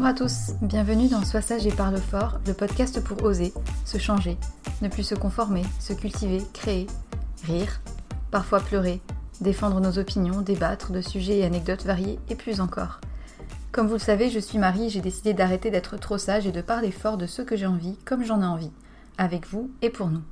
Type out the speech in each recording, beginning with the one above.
Bonjour à tous, bienvenue dans Sois sage et parle fort, le podcast pour oser, se changer, ne plus se conformer, se cultiver, créer, rire, parfois pleurer, défendre nos opinions, débattre de sujets et anecdotes variés et plus encore. Comme vous le savez, je suis Marie j'ai décidé d'arrêter d'être trop sage et de parler fort de ce que j'ai envie, comme j'en ai envie, avec vous et pour nous.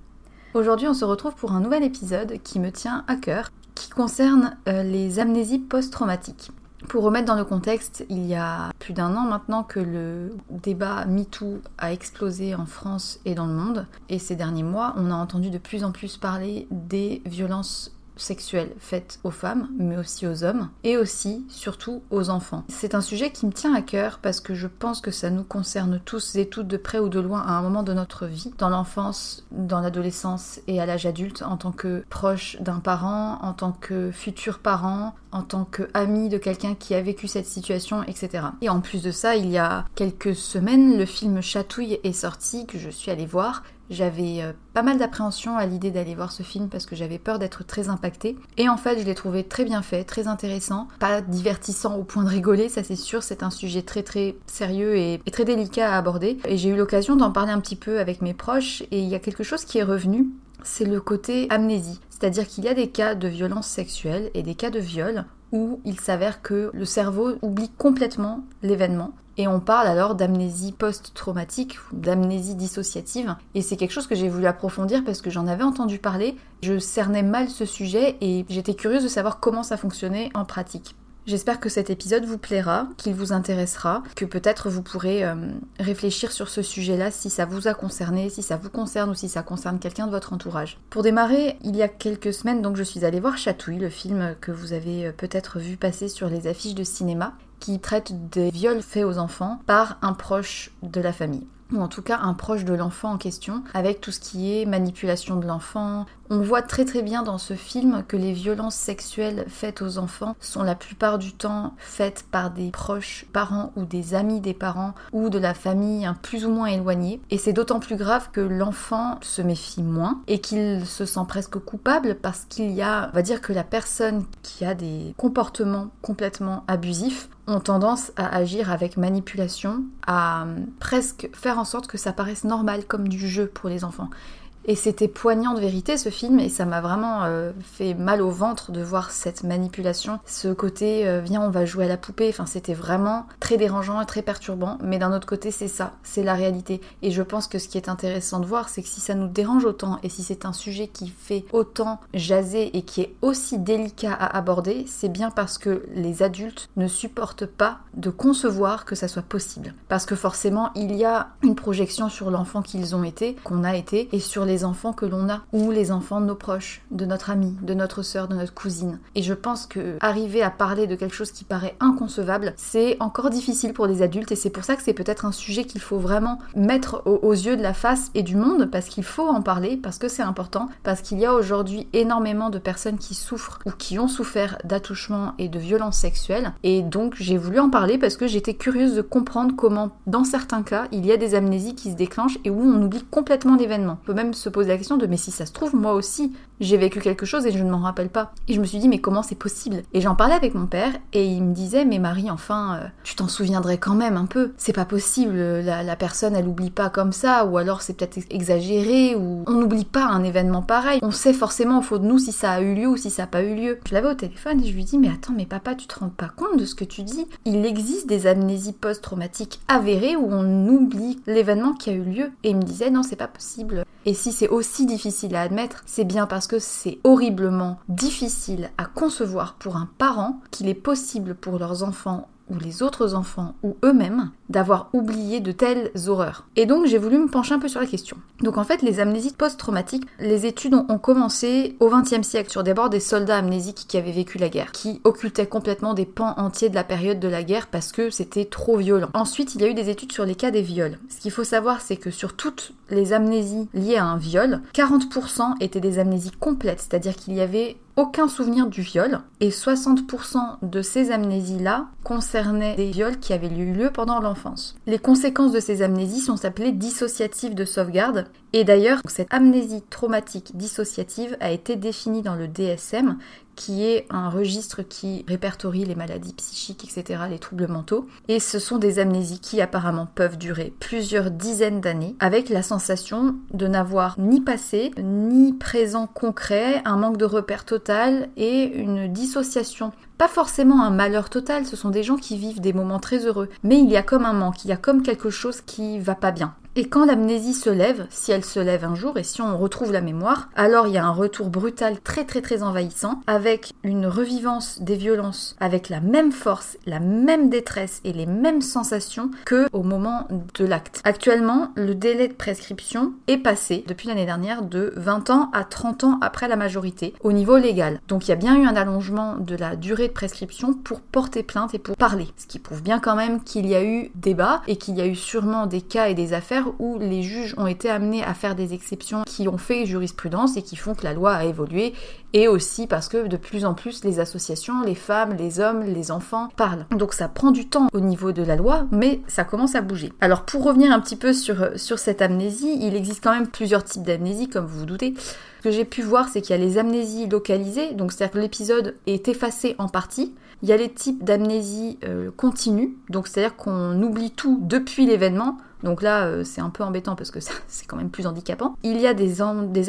Aujourd'hui, on se retrouve pour un nouvel épisode qui me tient à cœur, qui concerne euh, les amnésies post-traumatiques. Pour remettre dans le contexte, il y a plus d'un an maintenant que le débat MeToo a explosé en France et dans le monde. Et ces derniers mois, on a entendu de plus en plus parler des violences sexuelles faites aux femmes, mais aussi aux hommes, et aussi, surtout, aux enfants. C'est un sujet qui me tient à cœur parce que je pense que ça nous concerne tous et toutes de près ou de loin à un moment de notre vie, dans l'enfance, dans l'adolescence et à l'âge adulte, en tant que proche d'un parent, en tant que futur parent, en tant qu'ami de quelqu'un qui a vécu cette situation, etc. Et en plus de ça, il y a quelques semaines, le film Chatouille est sorti, que je suis allée voir, j'avais euh, pas mal d'appréhension à l'idée d'aller voir ce film parce que j'avais peur d'être très impactée. Et en fait, je l'ai trouvé très bien fait, très intéressant, pas divertissant au point de rigoler, ça c'est sûr, c'est un sujet très très sérieux et, très délicat à aborder. Et j'ai eu l'occasion d'en parler un petit peu avec mes proches et il y a quelque chose qui est revenu, c'est le côté amnésie. C'est-à-dire qu'il y a des cas de violence sexuelle et des cas de viol où il s'avère que le cerveau oublie complètement l'événement et on parle alors d'amnésie post-traumatique, d'amnésie dissociative. Et c'est quelque chose que j'ai voulu approfondir parce que j'en avais entendu parler. Je cernais mal ce sujet et j'étais curieuse de savoir comment ça fonctionnait en pratique. J'espère que cet épisode vous plaira, qu'il vous intéressera, que peut-être vous pourrez euh, réfléchir sur ce sujet-là si ça vous a concerné, si ça vous concerne ou si ça concerne quelqu'un de votre entourage. Pour démarrer, il y a quelques semaines, donc je suis allée voir Chatouille, le film que vous avez euh, peut-être vu passer sur les affiches de cinéma, qui traite des viols faits aux enfants par un proche de la famille ou en tout cas un proche de l'enfant en question, avec tout ce qui est manipulation de l'enfant. On voit très très bien dans ce film que les violences sexuelles faites aux enfants sont la plupart du temps faites par des proches parents ou des amis des parents ou de la famille un plus ou moins éloignée. Et c'est d'autant plus grave que l'enfant se méfie moins et qu'il se sent presque coupable parce qu'il y a, on va dire que la personne qui a des comportements complètement abusifs ont tendance à agir avec manipulation, à presque faire en sorte que ça paraisse normal comme du jeu pour les enfants. Et c'était poignant de vérité ce film et ça m'a vraiment euh, fait mal au ventre de voir cette manipulation, ce côté euh, viens on va jouer à la poupée, enfin c'était vraiment très dérangeant et très perturbant, mais d'un autre côté c'est ça, c'est la réalité. Et je pense que ce qui est intéressant de voir c'est que si ça nous dérange autant et si c'est un sujet qui fait autant jaser et qui est aussi délicat à aborder, c'est bien parce que les adultes ne supportent pas de concevoir que ça soit possible. Parce que forcément il y a une projection sur l'enfant qu'ils ont été, qu'on a été, et sur les enfants que l'on a ou les enfants de nos proches, de notre ami, de notre sœur, de notre cousine. Et je pense que arriver à parler de quelque chose qui paraît inconcevable, c'est encore difficile pour les adultes et c'est pour ça que c'est peut-être un sujet qu'il faut vraiment mettre aux, yeux de la face et du monde parce qu'il faut en parler, parce que c'est important, parce qu'il y a aujourd'hui énormément de personnes qui souffrent ou qui ont souffert d'attouchements et de violences sexuelles et donc j'ai voulu en parler parce que j'étais curieuse de comprendre comment dans certains cas il y a des amnésies qui se déclenchent et où on oublie complètement l'événement. On peut même se poser la question de mais si ça se trouve, moi aussi, j'ai vécu quelque chose et je ne m'en rappelle pas. Et je me suis dit mais comment c'est possible? Et j'en parlais avec mon père et il me disait mais Marie, enfin, euh, tu t'en souviendrais quand même un peu. C'est pas possible, la, personne elle oublie pas comme ça, ou alors c'est peut-être exagéré, ou on n'oublie pas un événement pareil. On sait forcément au fond de nous si ça a eu lieu ou si ça n'a pas eu lieu. Je l'avais au téléphone et je lui dis mais attends mais papa tu te rends pas compte de ce que tu dis? Il existe des amnésies post-traumatiques avérées où on oublie l'événement qui a eu lieu. Et il me disait non c'est pas possible. Et si c'est aussi difficile à admettre, c'est bien parce que c'est horriblement difficile à concevoir pour un parent qu'il est possible pour leurs enfants ou les autres enfants ou eux-mêmes d'avoir oublié de telles horreurs. Et donc j'ai voulu me pencher un peu sur la question. Donc en fait les amnésies post-traumatiques, les études ont, commencé au XXe siècle sur d'abord des soldats amnésiques qui avaient vécu la guerre, qui occultaient complètement des pans entiers de la période de la guerre parce que c'était trop violent. Ensuite il y a eu des études sur les cas des viols. Ce qu'il faut savoir c'est que sur toutes les amnésies liées à un viol, 40% étaient des amnésies complètes, c'est-à-dire qu'il y avait aucun souvenir du viol et 60% de ces amnésies-là concernaient des viols qui avaient eu lieu pendant l'enfance. Les conséquences de ces amnésies sont appelées dissociatives de sauvegarde et d'ailleurs cette amnésie traumatique dissociative a été définie dans le DSM qui est un registre qui répertorie les maladies psychiques, etc., les troubles mentaux. Et ce sont des amnésies qui apparemment peuvent durer plusieurs dizaines d'années, avec la sensation de n'avoir ni passé, ni présent concret, un manque de repère total et une dissociation pas forcément un malheur total, ce sont des gens qui vivent des moments très heureux, mais il y a comme un manque, il y a comme quelque chose qui va pas bien. Et quand l'amnésie se lève, si elle se lève un jour et si on retrouve la mémoire, alors il y a un retour brutal très très très envahissant avec une revivance des violences avec la même force, la même détresse et les mêmes sensations que au moment de l'acte. Actuellement, le délai de prescription est passé depuis l'année dernière de 20 ans à 30 ans après la majorité au niveau légal. Donc il y a bien eu un allongement de la durée de prescription pour porter plainte et pour parler, ce qui prouve bien quand même qu'il y a eu débat et qu'il y a eu sûrement des cas et des affaires où les juges ont été amenés à faire des exceptions qui ont fait jurisprudence et qui font que la loi a évolué, et aussi parce que de plus en plus les associations, les femmes, les hommes, les enfants parlent. Donc ça prend du temps au niveau de la loi, mais ça commence à bouger. Alors pour revenir un petit peu sur, cette amnésie, il existe quand même plusieurs types d'amnésie, comme vous vous doutez. Ce que j'ai pu voir, c'est qu'il y a les amnésies localisées, donc c'est-à-dire que l'épisode est effacé en partie. Il y a les types d'amnésie euh, continue, donc c'est-à-dire qu'on oublie tout depuis l'événement, donc là, euh, c'est un peu embêtant parce que c'est quand même plus handicapant. Il y a des,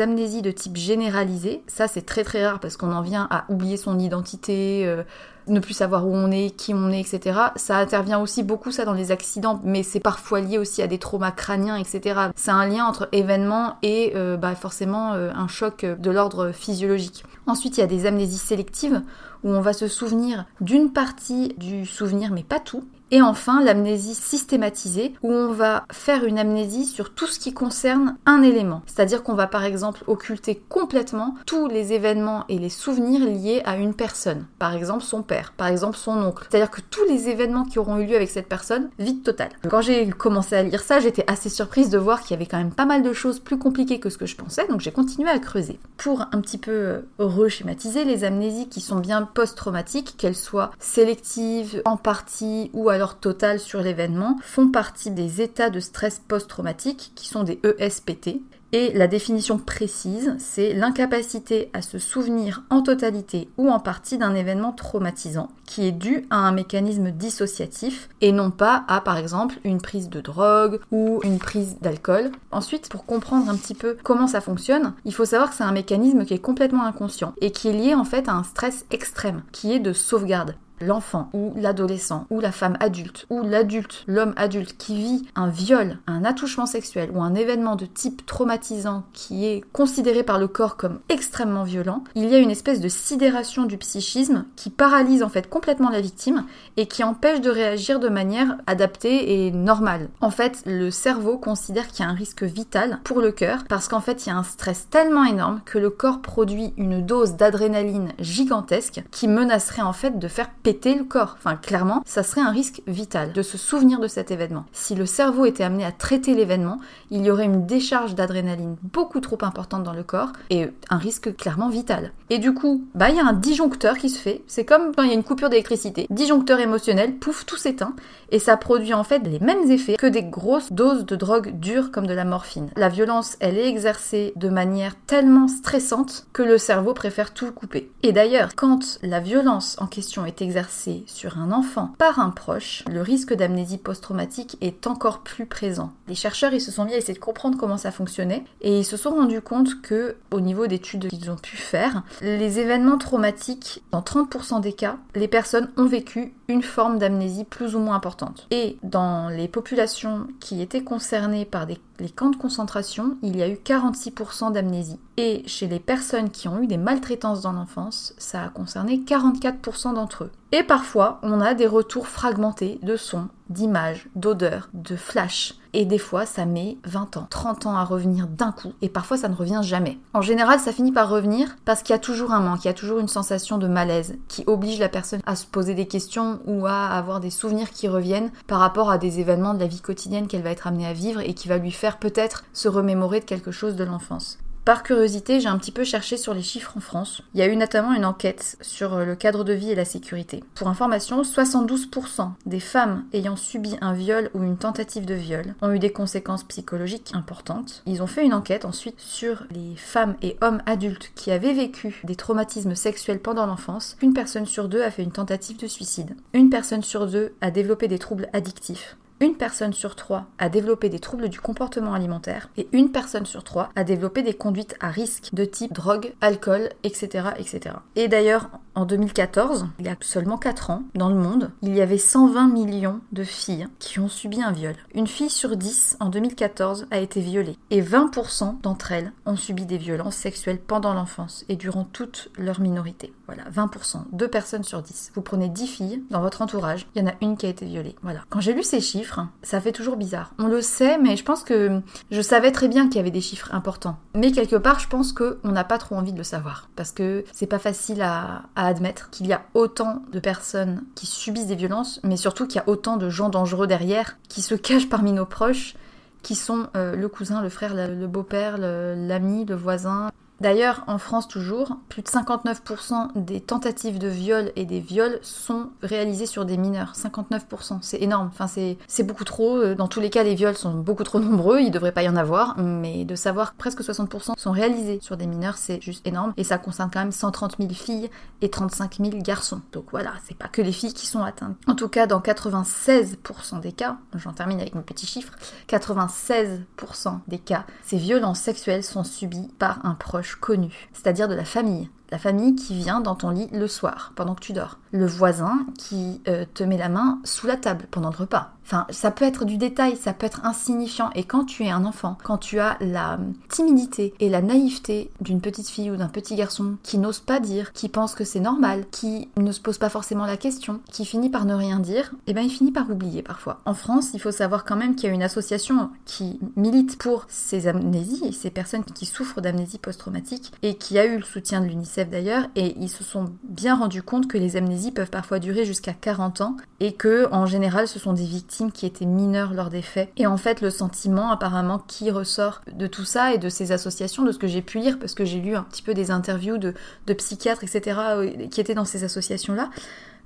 amnésies de type généralisé. Ça, c'est très très rare parce qu'on en vient à oublier son identité, euh, ne plus savoir où on est, qui on est, etc. Ça intervient aussi beaucoup ça dans les accidents, mais c'est parfois lié aussi à des traumas crâniens, etc. C'est un lien entre événements et euh, bah, forcément un choc de l'ordre physiologique. Ensuite, il y a des amnésies sélectives où on va se souvenir d'une partie du souvenir mais pas tout. Et enfin, l'amnésie systématisée, où on va faire une amnésie sur tout ce qui concerne un élément. C'est-à-dire qu'on va par exemple occulter complètement tous les événements et les souvenirs liés à une personne. Par exemple son père, par exemple son oncle. C'est-à-dire que tous les événements qui auront eu lieu avec cette personne, vide total. Quand j'ai commencé à lire ça, j'étais assez surprise de voir qu'il y avait quand même pas mal de choses plus compliquées que ce que je pensais, donc j'ai continué à creuser. Pour un petit peu reschématiser, les amnésies qui sont bien post-traumatiques, qu'elles soient sélectives, en partie ou à total sur l'événement font partie des états de stress post-traumatique qui sont des ESPT. Et la définition précise, c'est l'incapacité à se souvenir en totalité ou en partie d'un événement traumatisant qui est dû à un mécanisme dissociatif et non pas à par exemple une prise de drogue ou une prise d'alcool. Ensuite, pour comprendre un petit peu comment ça fonctionne, il faut savoir que c'est un mécanisme qui est complètement inconscient et qui est lié en fait à un stress extrême qui est de sauvegarde l'enfant ou l'adolescent ou la femme adulte ou l'adulte, l'homme adulte qui vit un viol, un attouchement sexuel ou un événement de type traumatisant qui est considéré par le corps comme extrêmement violent, il y a une espèce de sidération du psychisme qui paralyse en fait complètement la victime et qui empêche de réagir de manière adaptée et normale. En fait, le cerveau considère qu'il y a un risque vital pour le cœur parce qu'en fait, il y a un stress tellement énorme que le corps produit une dose d'adrénaline gigantesque qui menacerait en fait de faire le corps. Enfin, clairement, ça serait un risque vital de se souvenir de cet événement. Si le cerveau était amené à traiter l'événement, il y aurait une décharge d'adrénaline beaucoup trop importante dans le corps et un risque clairement vital. Et du coup, bah il y a un disjoncteur qui se fait. C'est comme quand il y a une coupure d'électricité. Disjoncteur émotionnel, pouf, tout s'éteint et ça produit en fait les mêmes effets que des grosses doses de drogue dure comme de la morphine. La violence, elle est exercée de manière tellement stressante que le cerveau préfère tout couper. Et d'ailleurs, quand la violence en question est exercée sur un enfant par un proche, le risque d'amnésie post-traumatique est encore plus présent. Les chercheurs ils se sont mis à essayer de comprendre comment ça fonctionnait et ils se sont rendus compte que au niveau d'études qu'ils ont pu faire, les événements traumatiques, dans 30% des cas, les personnes ont vécu une forme d'amnésie plus ou moins importante. Et dans les populations qui étaient concernées par les camps de concentration, il y a eu 46% d'amnésie. Et chez les personnes qui ont eu des maltraitances dans l'enfance, ça a concerné 44% d'entre eux. Et parfois, on a des retours fragmentés de sons, d'images, d'odeurs, de flashs. Et des fois, ça met 20 ans, 30 ans à revenir d'un coup. Et parfois, ça ne revient jamais. En général, ça finit par revenir parce qu'il y a toujours un manque, il y a toujours une sensation de malaise qui oblige la personne à se poser des questions ou à avoir des souvenirs qui reviennent par rapport à des événements de la vie quotidienne qu'elle va être amenée à vivre et qui va lui faire peut-être se remémorer de quelque chose de l'enfance. Par curiosité, j'ai un petit peu cherché sur les chiffres en France. Il y a eu notamment une enquête sur euh, le cadre de vie et la sécurité. Pour information, 72% des femmes ayant subi un viol ou une tentative de viol ont eu des conséquences psychologiques importantes. Ils ont fait une enquête ensuite sur les femmes et hommes adultes qui avaient vécu des traumatismes sexuels pendant l'enfance. Une personne sur deux a fait une tentative de suicide. Une personne sur deux a développé des troubles addictifs une personne sur trois a développé des troubles du comportement alimentaire et une personne sur trois a développé des conduites à risque de type drogue, alcool, etc. etc. Et d'ailleurs, en 2014, il y a seulement 4 ans, dans le monde, il y avait 120 millions de filles qui ont subi un viol. Une fille sur 10 en 2014 a été violée et 20% d'entre elles ont subi des violences sexuelles pendant l'enfance et durant toute leur minorité. Voilà, 20%, 2 personnes sur 10. Vous prenez 10 filles dans votre entourage, il y en a une qui a été violée. Voilà. Quand j'ai lu ces chiffres, ça fait toujours bizarre. On le sait, mais je pense que je savais très bien qu'il y avait des chiffres importants. Mais quelque part, je pense qu'on n'a pas trop envie de le savoir parce que c'est pas facile à, admettre qu'il y a autant de personnes qui subissent des violences, mais surtout qu'il y a autant de gens dangereux derrière qui se cachent parmi nos proches qui sont euh, le cousin, le frère, le beau-père, l'ami, le voisin, D'ailleurs, en France toujours, plus de 59% des tentatives de viol et des viols sont réalisés sur des mineurs. 59%, c'est énorme. Enfin, c'est beaucoup trop. Euh, dans tous les cas, les viols sont beaucoup trop nombreux, il ne devrait pas y en avoir. Mais de savoir que presque 60% sont réalisés sur des mineurs, c'est juste énorme. Et ça concerne quand même 130 000 filles et 35 000 garçons. Donc voilà, c'est pas que les filles qui sont atteintes. En tout cas, dans 96% des cas, j'en termine avec mes petits chiffres, 96% des cas, ces violences sexuelles sont subies par un proche connu, c'est-à-dire de la famille. La famille qui vient dans ton lit le soir, pendant que tu dors. Le voisin qui euh, te met la main sous la table pendant le repas. Enfin, ça peut être du détail, ça peut être insignifiant. Et quand tu es un enfant, quand tu as la timidité et la naïveté d'une petite fille ou d'un petit garçon qui n'ose pas dire, qui pense que c'est normal, qui ne se pose pas forcément la question, qui finit par ne rien dire, eh ben il finit par oublier parfois. En France, il faut savoir quand même qu'il y a une association qui milite pour ces amnésies et ces personnes qui souffrent d'amnésie post-traumatique et qui a eu le soutien de l'UNICEF d'ailleurs et ils se sont bien rendus compte que les amnésies peuvent parfois durer jusqu'à 40 ans et que en général ce sont des victimes qui étaient mineurs lors des faits. Et en fait, le sentiment apparemment qui ressort de tout ça et de ces associations, de ce que j'ai pu lire, parce que j'ai lu un petit peu des interviews de, de psychiatres, etc., euh, qui étaient dans ces associations-là,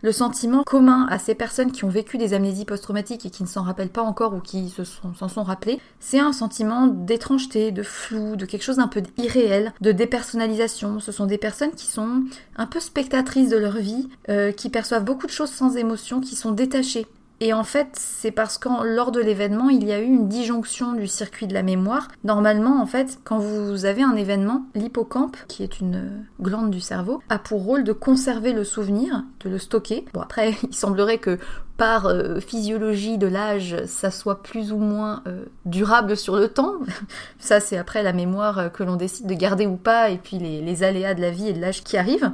le sentiment commun à ces personnes qui ont vécu des amnésies post-traumatiques et qui ne s'en rappellent pas encore ou qui s'en sont, rappelées, c'est un sentiment d'étrangeté, de flou, de quelque chose d'un peu irréel, de dépersonnalisation. Ce sont des personnes qui sont un peu spectatrices de leur vie, euh, qui perçoivent beaucoup de choses sans émotion, qui sont détachées et en fait, c'est parce que lors de l'événement, il y a eu une disjonction du circuit de la mémoire. Normalement, en fait, quand vous avez un événement, l'hippocampe, qui est une glande du cerveau, a pour rôle de conserver le souvenir, de le stocker. Bon, après, il semblerait que par euh, physiologie de l'âge, ça soit plus ou moins euh, durable sur le temps. ça, c'est après la mémoire euh, que l'on décide de garder ou pas, et puis les, les aléas de la vie et de l'âge qui arrivent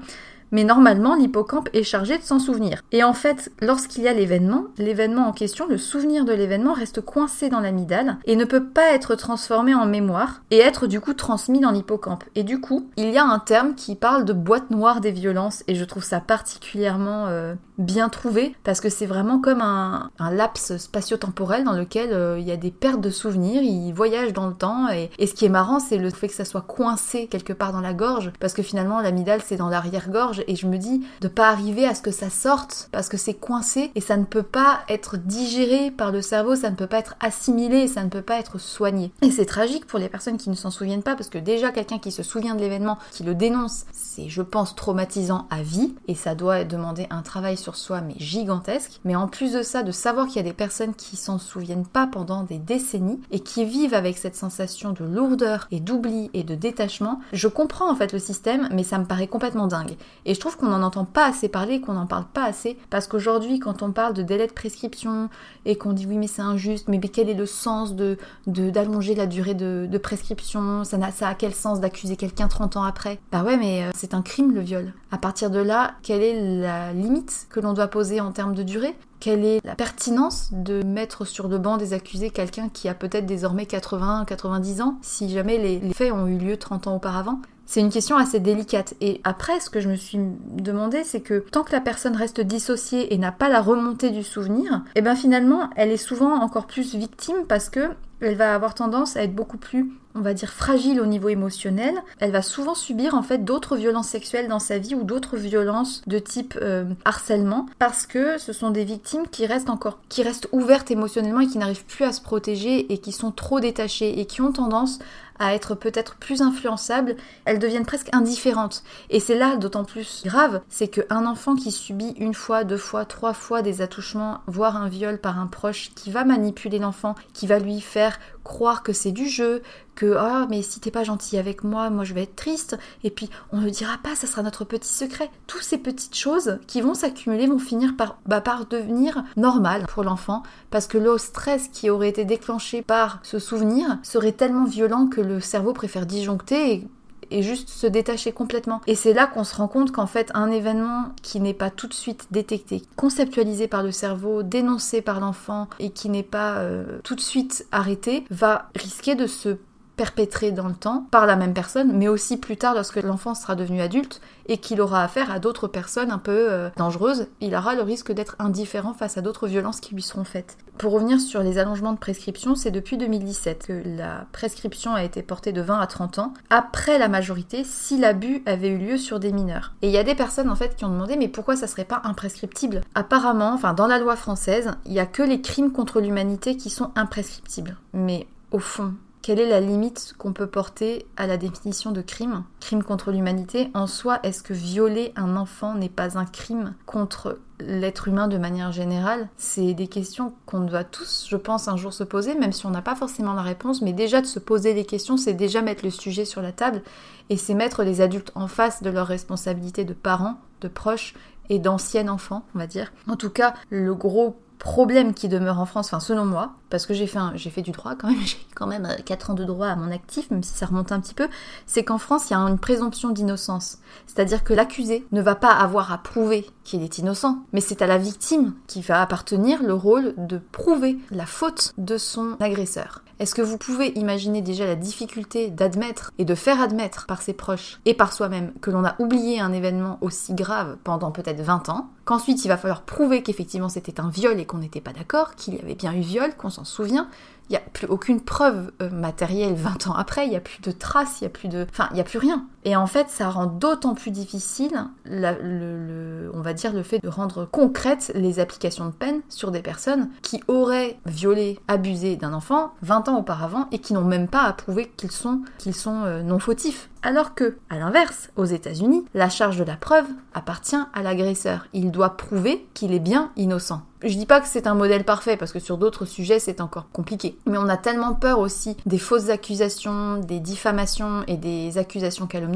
mais normalement l'hippocampe est chargé de s'en souvenir. Et en fait, lorsqu'il y a l'événement, l'événement en question, le souvenir de l'événement reste coincé dans l'amygdale et ne peut pas être transformé en mémoire et être du coup transmis dans l'hippocampe. Et du coup, il y a un terme qui parle de boîte noire des violences et je trouve ça particulièrement euh, bien trouvé parce que c'est vraiment comme un, laps spatio-temporel dans lequel euh, il y a des pertes de souvenirs, il voyage dans le temps et, ce qui est marrant c'est le fait que ça soit coincé quelque part dans la gorge parce que finalement l'amygdale c'est dans l'arrière-gorge et je me dis de pas arriver à ce que ça sorte parce que c'est coincé et ça ne peut pas être digéré par le cerveau, ça ne peut pas être assimilé, ça ne peut pas être soigné. Et c'est tragique pour les personnes qui ne s'en souviennent pas parce que déjà quelqu'un qui se souvient de l'événement, qui le dénonce, c'est je pense traumatisant à vie et ça doit demander un travail sur soi mais gigantesque. Mais en plus de ça, de savoir qu'il y a des personnes qui s'en souviennent pas pendant des décennies et qui vivent avec cette sensation de lourdeur et d'oubli et de détachement, je comprends en fait le système mais ça me paraît complètement dingue. Je trouve qu'on n'en entend pas assez parler, qu'on n'en parle pas assez, parce qu'aujourd'hui, quand on parle de délai de prescription et qu'on dit oui mais c'est injuste, mais, quel est le sens de d'allonger la durée de, prescription? Ça, a, quel sens d'accuser quelqu'un 30 ans après? Bah ouais, mais euh, c'est un crime le viol. À partir de là, quelle est la limite que l'on doit poser en termes de durée? Quelle est la pertinence de mettre sur le banc des accusés quelqu'un qui a peut-être désormais 80, 90 ans, si jamais les, les faits ont eu lieu 30 ans auparavant? C'est une question assez délicate. Et après, ce que je me suis demandé, c'est que tant que la personne reste dissociée et n'a pas la remontée du souvenir, et eh bien finalement, elle est souvent encore plus victime parce que elle va avoir tendance à être beaucoup plus on va dire fragile au niveau émotionnel, elle va souvent subir en fait d'autres violences sexuelles dans sa vie ou d'autres violences de type euh, harcèlement parce que ce sont des victimes qui restent encore qui restent ouvertes émotionnellement et qui n'arrivent plus à se protéger et qui sont trop détachées et qui ont tendance à être peut-être plus influençables, elles deviennent presque indifférentes. Et c'est là d'autant plus grave, c'est qu'un enfant qui subit une fois, deux fois, trois fois des attouchements, voire un viol par un proche, qui va manipuler l'enfant, qui va lui faire croire que c'est du jeu, que ah mais si t'es pas gentil avec moi, moi je vais être triste, et puis on ne dira pas, ça sera notre petit secret. Toutes ces petites choses qui vont s'accumuler vont finir par, bah, par devenir normales pour l'enfant, parce que le stress qui aurait été déclenché par ce souvenir serait tellement violent que le cerveau préfère disjoncter et et juste se détacher complètement. Et c'est là qu'on se rend compte qu'en fait un événement qui n'est pas tout de suite détecté, conceptualisé par le cerveau, dénoncé par l'enfant et qui n'est pas euh, tout de suite arrêté, va risquer de se perpétré dans le temps par la même personne, mais aussi plus tard lorsque l'enfant sera devenu adulte et qu'il aura affaire à d'autres personnes un peu euh, dangereuses, il aura le risque d'être indifférent face à d'autres violences qui lui seront faites. Pour revenir sur les allongements de prescription, c'est depuis 2017 que la prescription a été portée de 20 à 30 ans, après la majorité, si l'abus avait eu lieu sur des mineurs. Et il y a des personnes en fait qui ont demandé mais pourquoi ça serait pas imprescriptible? Apparemment, enfin dans la loi française, il y a que les crimes contre l'humanité qui sont imprescriptibles. Mais au fond, quelle est la limite qu'on peut porter à la définition de crime Crime contre l'humanité? En soi, est-ce que violer un enfant n'est pas un crime contre l'être humain de manière générale? C'est des questions qu'on doit tous, je pense, un jour se poser, même si on n'a pas forcément la réponse, mais déjà de se poser les questions, c'est déjà mettre le sujet sur la table. Et c'est mettre les adultes en face de leurs responsabilités de parents, de proches et d'anciens enfants, on va dire. En tout cas, le gros problème qui demeure en France, enfin selon moi, parce que j'ai fait, j'ai fait du droit quand même, j'ai quand même 4 ans de droit à mon actif, même si ça remonte un petit peu, c'est qu'en France, il y a une présomption d'innocence. C'est-à-dire que l'accusé ne va pas avoir à prouver qu'il est innocent, mais c'est à la victime qui va appartenir le rôle de prouver la faute de son agresseur. Est-ce que vous pouvez imaginer déjà la difficulté d'admettre et de faire admettre par ses proches et par soi-même que l'on a oublié un événement aussi grave pendant peut-être 20 ans, qu'ensuite il va falloir prouver qu'effectivement c'était un viol et qu'on n'était pas d'accord, qu'il y avait bien eu viol, qu'on s'en souvient, il n'y a plus aucune preuve euh, matérielle 20 ans après, il n'y a plus de traces, il n'y a plus de... Enfin, il n'y a plus rien. Et en fait, ça rend d'autant plus difficile, le, on va dire, le fait de rendre concrètes les applications de peine sur des personnes qui auraient violé, abusé d'un enfant 20 ans auparavant et qui n'ont même pas à prouver qu'ils sont, qu'ils sont euh, non fautifs. Alors que, à l'inverse, aux États-Unis, la charge de la preuve appartient à l'agresseur. Il doit prouver qu'il est bien innocent. Je dis pas que c'est un modèle parfait parce que sur d'autres sujets c'est encore compliqué. Mais on a tellement peur aussi des fausses accusations, des diffamations et des accusations calomnieuses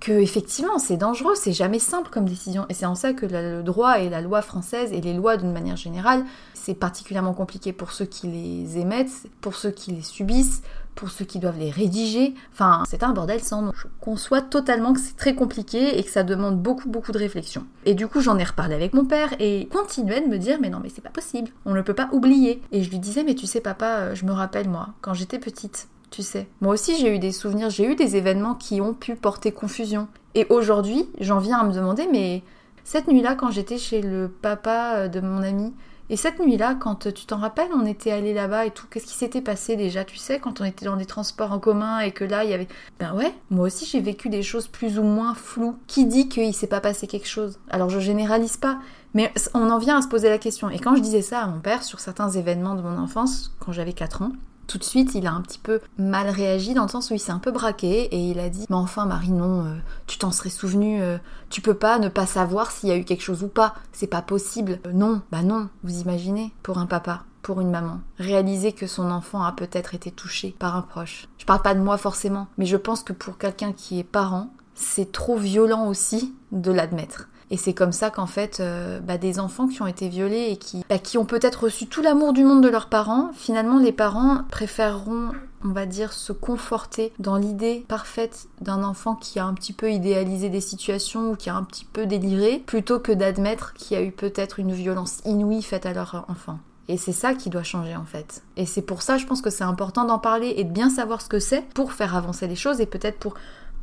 que effectivement c'est dangereux, c'est jamais simple comme décision. Et c'est en ça que le droit et la loi française et les lois d'une manière générale, c'est particulièrement compliqué pour ceux qui les émettent, pour ceux qui les subissent, pour ceux qui doivent les rédiger. Enfin, c'est un bordel sans nom. Je conçois totalement que c'est très compliqué et que ça demande beaucoup, beaucoup de réflexion. Et du coup, j'en ai reparlé avec mon père et continuait de me dire Mais non, mais c'est pas possible, on ne peut pas oublier. Et je lui disais Mais tu sais, papa, euh, je me rappelle, moi, quand j'étais petite, tu sais. Moi aussi, j'ai eu des souvenirs, j'ai eu des événements qui ont pu porter confusion. Et aujourd'hui, j'en viens à me demander Mais cette nuit-là, quand j'étais chez le papa euh, de mon ami, et cette nuit-là, quand tu t'en rappelles, on était allé là-bas et tout, qu'est-ce qui s'était passé déjà, tu sais, quand on était dans des transports en commun et que là, il y avait... Ben ouais, moi aussi j'ai vécu des choses plus ou moins floues. Qui dit qu'il s'est pas passé quelque chose? Alors je généralise pas, mais on en vient à se poser la question. Et quand je disais ça à mon père sur certains événements de mon enfance, quand j'avais 4 ans, tout de suite, il a un petit peu mal réagi dans le sens où il s'est un peu braqué et il a dit Mais enfin, Marie, non, euh, tu t'en serais souvenu, euh, tu peux pas ne pas savoir s'il y a eu quelque chose ou pas, c'est pas possible. Euh, non, bah non, vous imaginez, pour un papa, pour une maman, réaliser que son enfant a peut-être été touché par un proche. Je parle pas de moi forcément, mais je pense que pour quelqu'un qui est parent, c'est trop violent aussi de l'admettre. Et c'est comme ça qu'en fait, euh, bah, des enfants qui ont été violés et qui, bah, qui ont peut-être reçu tout l'amour du monde de leurs parents, finalement les parents préféreront on va dire, se conforter dans l'idée parfaite d'un enfant qui a un petit peu idéalisé des situations ou qui a un petit peu déliré, plutôt que d'admettre qu'il y a eu peut-être une violence inouïe faite à leur enfant. Et c'est ça qui doit changer en fait. Et c'est pour ça, je pense que c'est important d'en parler et de bien savoir ce que c'est pour faire avancer les choses et peut-être pour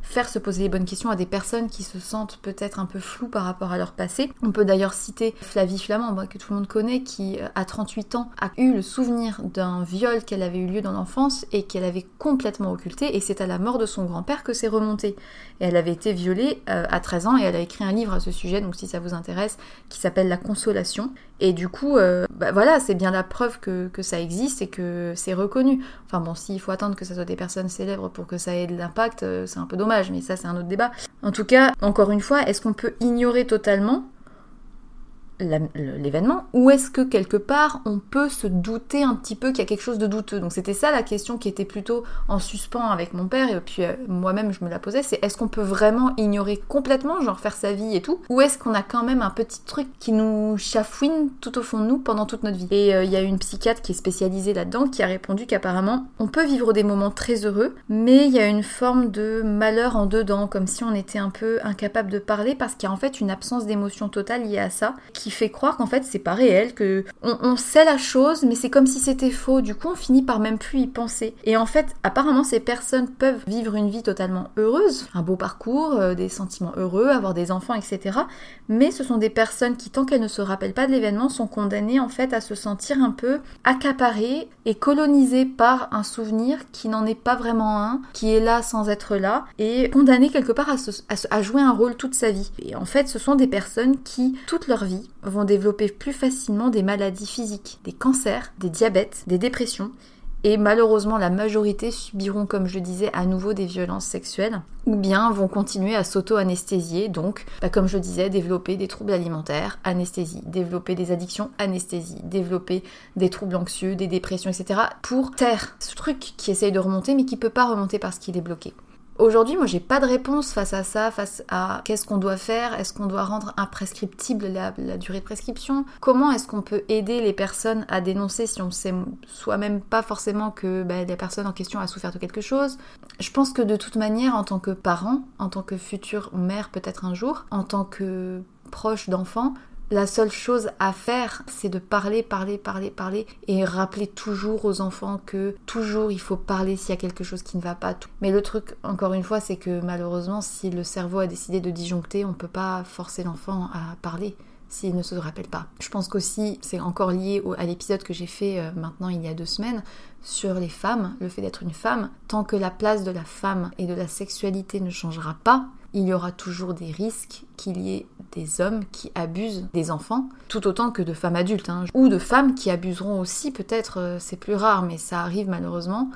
faire se poser les bonnes questions à des personnes qui se sentent peut-être un peu floues par rapport à leur passé. On peut d'ailleurs citer Flavie Flamand, que tout le monde connaît, qui euh, à 38 ans a eu le souvenir d'un viol qu'elle avait eu lieu dans l'enfance et qu'elle avait complètement occulté et c'est à la mort de son grand-père que c'est remonté. Elle avait été violée euh, à 13 ans et elle a écrit un livre à ce sujet, donc si ça vous intéresse, qui s'appelle La Consolation. Et du coup, euh, bah, voilà, c'est bien la preuve que, que, ça existe et que c'est reconnu. Enfin bon, s'il faut attendre que ça soit des personnes célèbres pour que ça ait de l'impact, c'est un peu dommage mais ça c'est un autre débat. En tout cas, encore une fois, est-ce qu'on peut ignorer totalement l'événement ou est-ce que quelque part on peut se douter un petit peu qu'il y a quelque chose de douteux? Donc c'était ça la question qui était plutôt en suspens avec mon père et puis euh, moi-même je me la posais, c'est est-ce qu'on peut vraiment ignorer complètement, genre faire sa vie et tout, ou est-ce qu'on a quand même un petit truc qui nous chafouine tout au fond de nous pendant toute notre vie? Et euh, il y a une psychiatre qui est spécialisée là-dedans qui a répondu qu'apparemment on peut vivre des moments très heureux, mais il y a une forme de malheur en dedans, comme si on était un peu incapable de parler parce qu'il y a en fait une absence d'émotion totale liée à ça, fait croire qu'en fait c'est pas réel, que on, sait la chose, mais c'est comme si c'était faux. Du coup, on finit par même plus y penser. Et en fait, apparemment, ces personnes peuvent vivre une vie totalement heureuse, un beau parcours, euh, des sentiments heureux, avoir des enfants, etc. Mais ce sont des personnes qui, tant qu'elles ne se rappellent pas de l'événement, sont condamnées en fait à se sentir un peu accaparées et colonisées par un souvenir qui n'en est pas vraiment un, qui est là sans être là, et condamnées quelque part à, à jouer un rôle toute sa vie. Et en fait, ce sont des personnes qui, toute leur vie, vont développer plus facilement des maladies physiques, des cancers, des diabètes, des dépressions, et malheureusement la majorité subiront, comme je disais, à nouveau des violences sexuelles, ou bien vont continuer à s'auto-anesthésier, donc, bah, comme je disais, développer des troubles alimentaires, anesthésie, développer des addictions, anesthésie, développer des troubles anxieux, des dépressions, etc., pour taire ce truc qui essaye de remonter, mais qui peut pas remonter parce qu'il est bloqué. Aujourd'hui, moi, j'ai pas de réponse face à ça, face à qu'est-ce qu'on doit faire, est-ce qu'on doit rendre imprescriptible la, durée de prescription, comment est-ce qu'on peut aider les personnes à dénoncer si on sait soi-même pas forcément que bah, la personne en question a souffert de quelque chose? Je pense que de toute manière, en tant que parent, en tant que future mère peut-être un jour, en tant que proche d'enfant, la seule chose à faire, c'est de parler, parler, parler, parler et rappeler toujours aux enfants que toujours il faut parler s'il y a quelque chose qui ne va pas. Mais le truc, encore une fois, c'est que malheureusement, si le cerveau a décidé de disjoncter, on ne peut pas forcer l'enfant à parler s'il ne se rappelle pas. Je pense qu'aussi, c'est encore lié à l'épisode que j'ai fait euh, maintenant il y a deux semaines sur les femmes, le fait d'être une femme. Tant que la place de la femme et de la sexualité ne changera pas, il y aura toujours des risques qu'il y ait des hommes qui abusent des enfants, tout autant que de femmes adultes, hein. ou de femmes qui abuseront aussi, peut-être, euh, c'est plus rare, mais ça arrive malheureusement.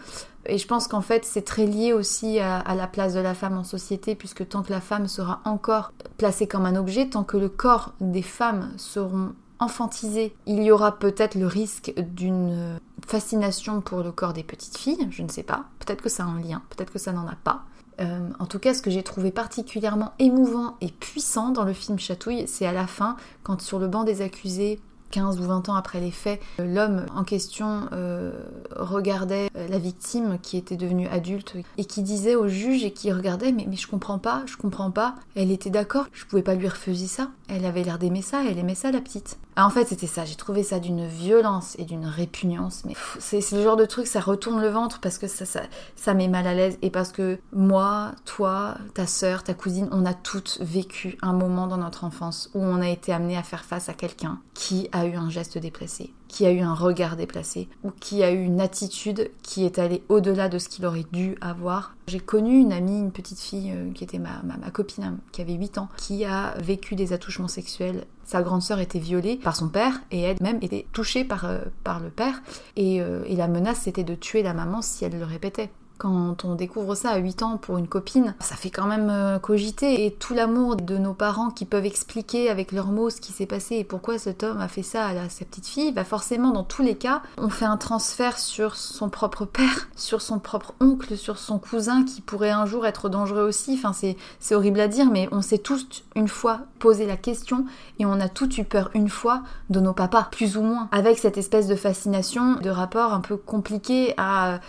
Et je pense qu'en fait, c'est très lié aussi à, la place de la femme en société, puisque tant que la femme sera encore placée comme un objet, tant que le corps des femmes seront enfantisés, il y aura peut-être le risque d'une fascination pour le corps des petites filles, je ne sais pas. Peut-être que ça a un lien, peut-être que ça n'en a pas. Euh, en tout cas, ce que j'ai trouvé particulièrement émouvant et puissant dans le film Chatouille, c'est à la fin, quand sur le banc des accusés, 15 ou 20 ans après les faits, euh, l'homme en question euh, regardait la victime qui était devenue adulte et qui disait au juge et qui regardait mais, mais je comprends pas, je comprends pas. Elle était d'accord, je pouvais pas lui refuser ça. Elle avait l'air d'aimer ça, elle aimait ça la petite. Ah, en fait, c'était ça. J'ai trouvé ça d'une violence et d'une répugnance. Mais c'est le genre de truc, ça retourne le ventre parce que ça, ça, ça met mal à l'aise. Et parce que moi, toi, ta soeur, ta cousine, on a toutes vécu un moment dans notre enfance où on a été amené à faire face à quelqu'un qui a eu un geste déplacé, qui a eu un regard déplacé, ou qui a eu une attitude qui est allée au-delà de ce qu'il aurait dû avoir. J'ai connu une amie, une petite fille euh, qui était ma, ma, copine, qui avait 8 ans, qui a vécu des attouchements sexuels. Sa grande sœur était violée par son père et elle-même était touchée par, euh, par le père. Et, euh, et la menace, c'était de tuer la maman si elle le répétait. Quand on découvre ça à 8 ans pour une copine, ça fait quand même euh, cogiter. Et tout l'amour de nos parents qui peuvent expliquer avec leurs mots ce qui s'est passé et pourquoi cet homme a fait ça à sa petite fille, bah forcément, dans tous les cas, on fait un transfert sur son propre père, sur son propre oncle, sur son cousin qui pourrait un jour être dangereux aussi. Enfin, c'est horrible à dire, mais on s'est tous une fois posé la question et on a tous eu peur une fois de nos papas, plus ou moins, avec cette espèce de fascination, de rapport un peu compliqué à,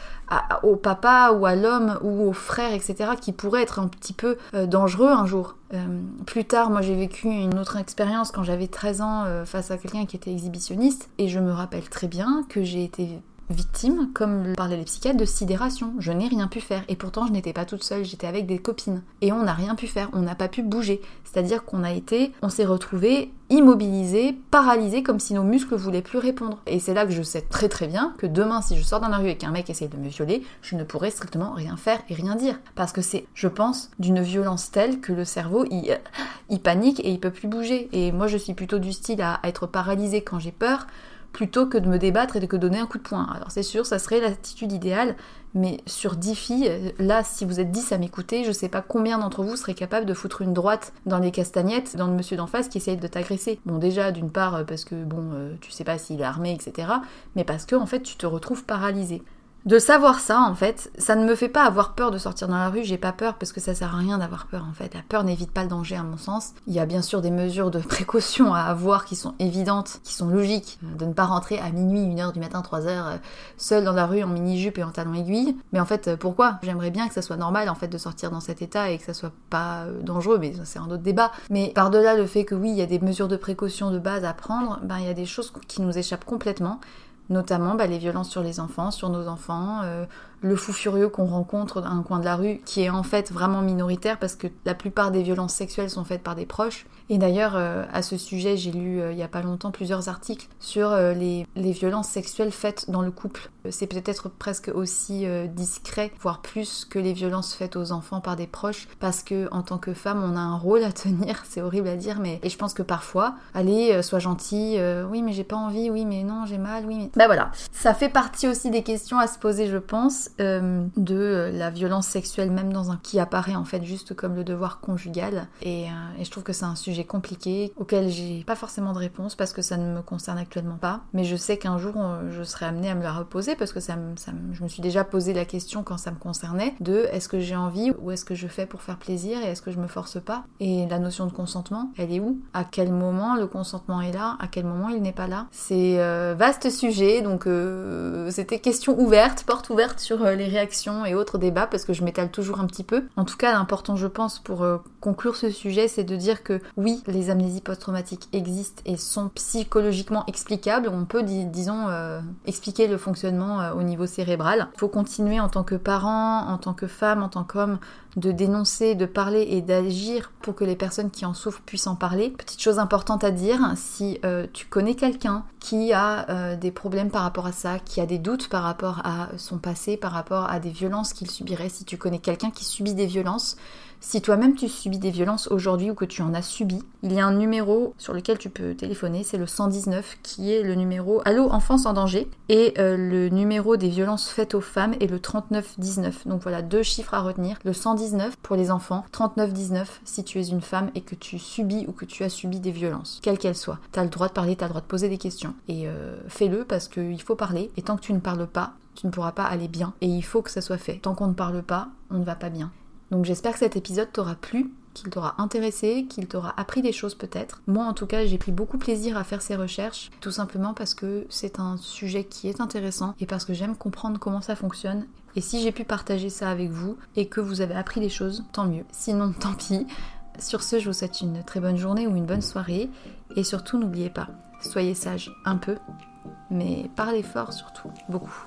au papa ou à l'homme ou au frère, etc., qui pourrait être un petit peu euh, dangereux un jour. Euh, plus tard, moi j'ai vécu une autre expérience quand j'avais 13 ans euh, face à quelqu'un qui était exhibitionniste, et je me rappelle très bien que j'ai été victime, comme parlaient les psychiatres, de sidération. Je n'ai rien pu faire. Et pourtant, je n'étais pas toute seule, j'étais avec des copines. Et on n'a rien pu faire, on n'a pas pu bouger. C'est-à-dire qu'on a été, on s'est retrouvé immobilisé, paralysé, comme si nos muscles voulaient plus répondre. Et c'est là que je sais très très bien que demain, si je sors dans la rue et qu'un mec essaie de me violer, je ne pourrai strictement rien faire et rien dire. Parce que c'est, je pense, d'une violence telle que le cerveau, il, il panique et il peut plus bouger. Et moi, je suis plutôt du style à être paralysé quand j'ai peur plutôt que de me débattre et de que donner un coup de poing. Alors c'est sûr, ça serait l'attitude idéale, mais sur 10 filles, là, si vous êtes 10 à m'écouter, je sais pas combien d'entre vous seraient capables de foutre une droite dans les castagnettes dans le monsieur d'en face qui essaye de t'agresser. Bon, déjà, d'une part, euh, parce que, bon, euh, tu sais pas s'il est armé, etc., mais parce que, en fait, tu te retrouves paralysé. De savoir ça, en fait, ça ne me fait pas avoir peur de sortir dans la rue, j'ai pas peur parce que ça sert à rien d'avoir peur, en fait. La peur n'évite pas le danger, à mon sens. Il y a bien sûr des mesures de précaution à avoir qui sont évidentes, qui sont logiques. De ne pas rentrer à minuit, 1h du matin, 3h, euh, seul dans la rue en mini-jupe et en talons aiguilles. Mais en fait, euh, pourquoi? J'aimerais bien que ça soit normal, en fait, de sortir dans cet état et que ça soit pas euh, dangereux, mais c'est un autre débat. Mais par-delà le fait que oui, il y a des mesures de précaution de base à prendre, ben il y a des choses qui nous échappent complètement notamment bah, les violences sur les enfants, sur nos enfants, euh, le fou furieux qu'on rencontre dans un coin de la rue, qui est en fait vraiment minoritaire parce que la plupart des violences sexuelles sont faites par des proches. Et d'ailleurs, euh, à ce sujet, j'ai lu euh, il y a pas longtemps plusieurs articles sur les, les, violences sexuelles faites dans le couple. C'est peut-être presque aussi discret, voire plus que les violences faites aux enfants par des proches, parce que en tant que femme, on a un rôle à tenir. C'est horrible à dire, mais et je pense que parfois, allez, sois gentil, oui, mais j'ai pas envie, oui, mais non, j'ai mal, oui, mais ben voilà, ça fait partie aussi des questions à se poser, je pense, euh, de euh, la violence sexuelle même dans un qui apparaît en fait juste comme le devoir conjugal. Et, euh, et je trouve que c'est un sujet compliqué auquel j'ai pas forcément de réponse parce que ça ne me concerne actuellement pas. Mais je sais qu'un jour je serai amenée à me la reposer poser parce que ça, je me suis déjà posé la question quand ça me concernait de est-ce que j'ai envie ou est-ce que je fais pour faire plaisir et est-ce que je me force pas? Et la notion de consentement, elle est où? À quel moment le consentement est là? À quel moment il n'est pas là? C'est euh, vaste sujet, donc euh, c'était question ouverte, porte ouverte sur euh, les réactions et autres débats parce que je m'étale toujours un petit peu. En tout cas, l'important, je pense, pour conclure ce sujet, c'est de dire que oui, les amnésies post-traumatiques existent et sont psychologiquement explicables. On peut, disons, expliquer le fonctionnement au niveau cérébral. Il faut continuer en tant que parent, en tant que femme, en tant qu'homme, de dénoncer, de parler et d'agir pour que les personnes qui en souffrent puissent en parler. Petite chose importante à dire, si euh, tu connais quelqu'un qui a euh, des problèmes par rapport à ça, qui a des doutes par rapport à son passé, par rapport à des violences qu'il subirait, si tu connais quelqu'un qui subit des violences, si toi-même tu subis des violences aujourd'hui ou que tu en as subi, il y a un numéro sur lequel tu peux téléphoner, c'est le 119 qui est le numéro Allô enfance en danger et euh, le numéro des violences faites aux femmes est le 3919. Donc voilà deux chiffres à retenir, le 119 pour les enfants, 3919 si tu es une femme et que tu subis ou que tu as subi des violences, quelles qu'elles soient. Tu as le droit de parler, tu as le droit de poser des questions et euh, fais-le parce qu'il faut parler et tant que tu ne parles pas, tu ne pourras pas aller bien et il faut que ça soit fait. Tant qu'on ne parle pas, on ne va pas bien. Donc j'espère que cet épisode t'aura plu, qu'il t'aura intéressé, qu'il t'aura appris des choses peut-être. Moi en tout cas j'ai pris beaucoup plaisir à faire ces recherches, tout simplement parce que c'est un sujet qui est intéressant et parce que j'aime comprendre comment ça fonctionne. Et si j'ai pu partager ça avec vous et que vous avez appris des choses, tant mieux. Sinon tant pis. Sur ce, je vous souhaite une très bonne journée ou une bonne soirée. Et surtout, n'oubliez pas, soyez sage un peu, mais parlez fort surtout, beaucoup.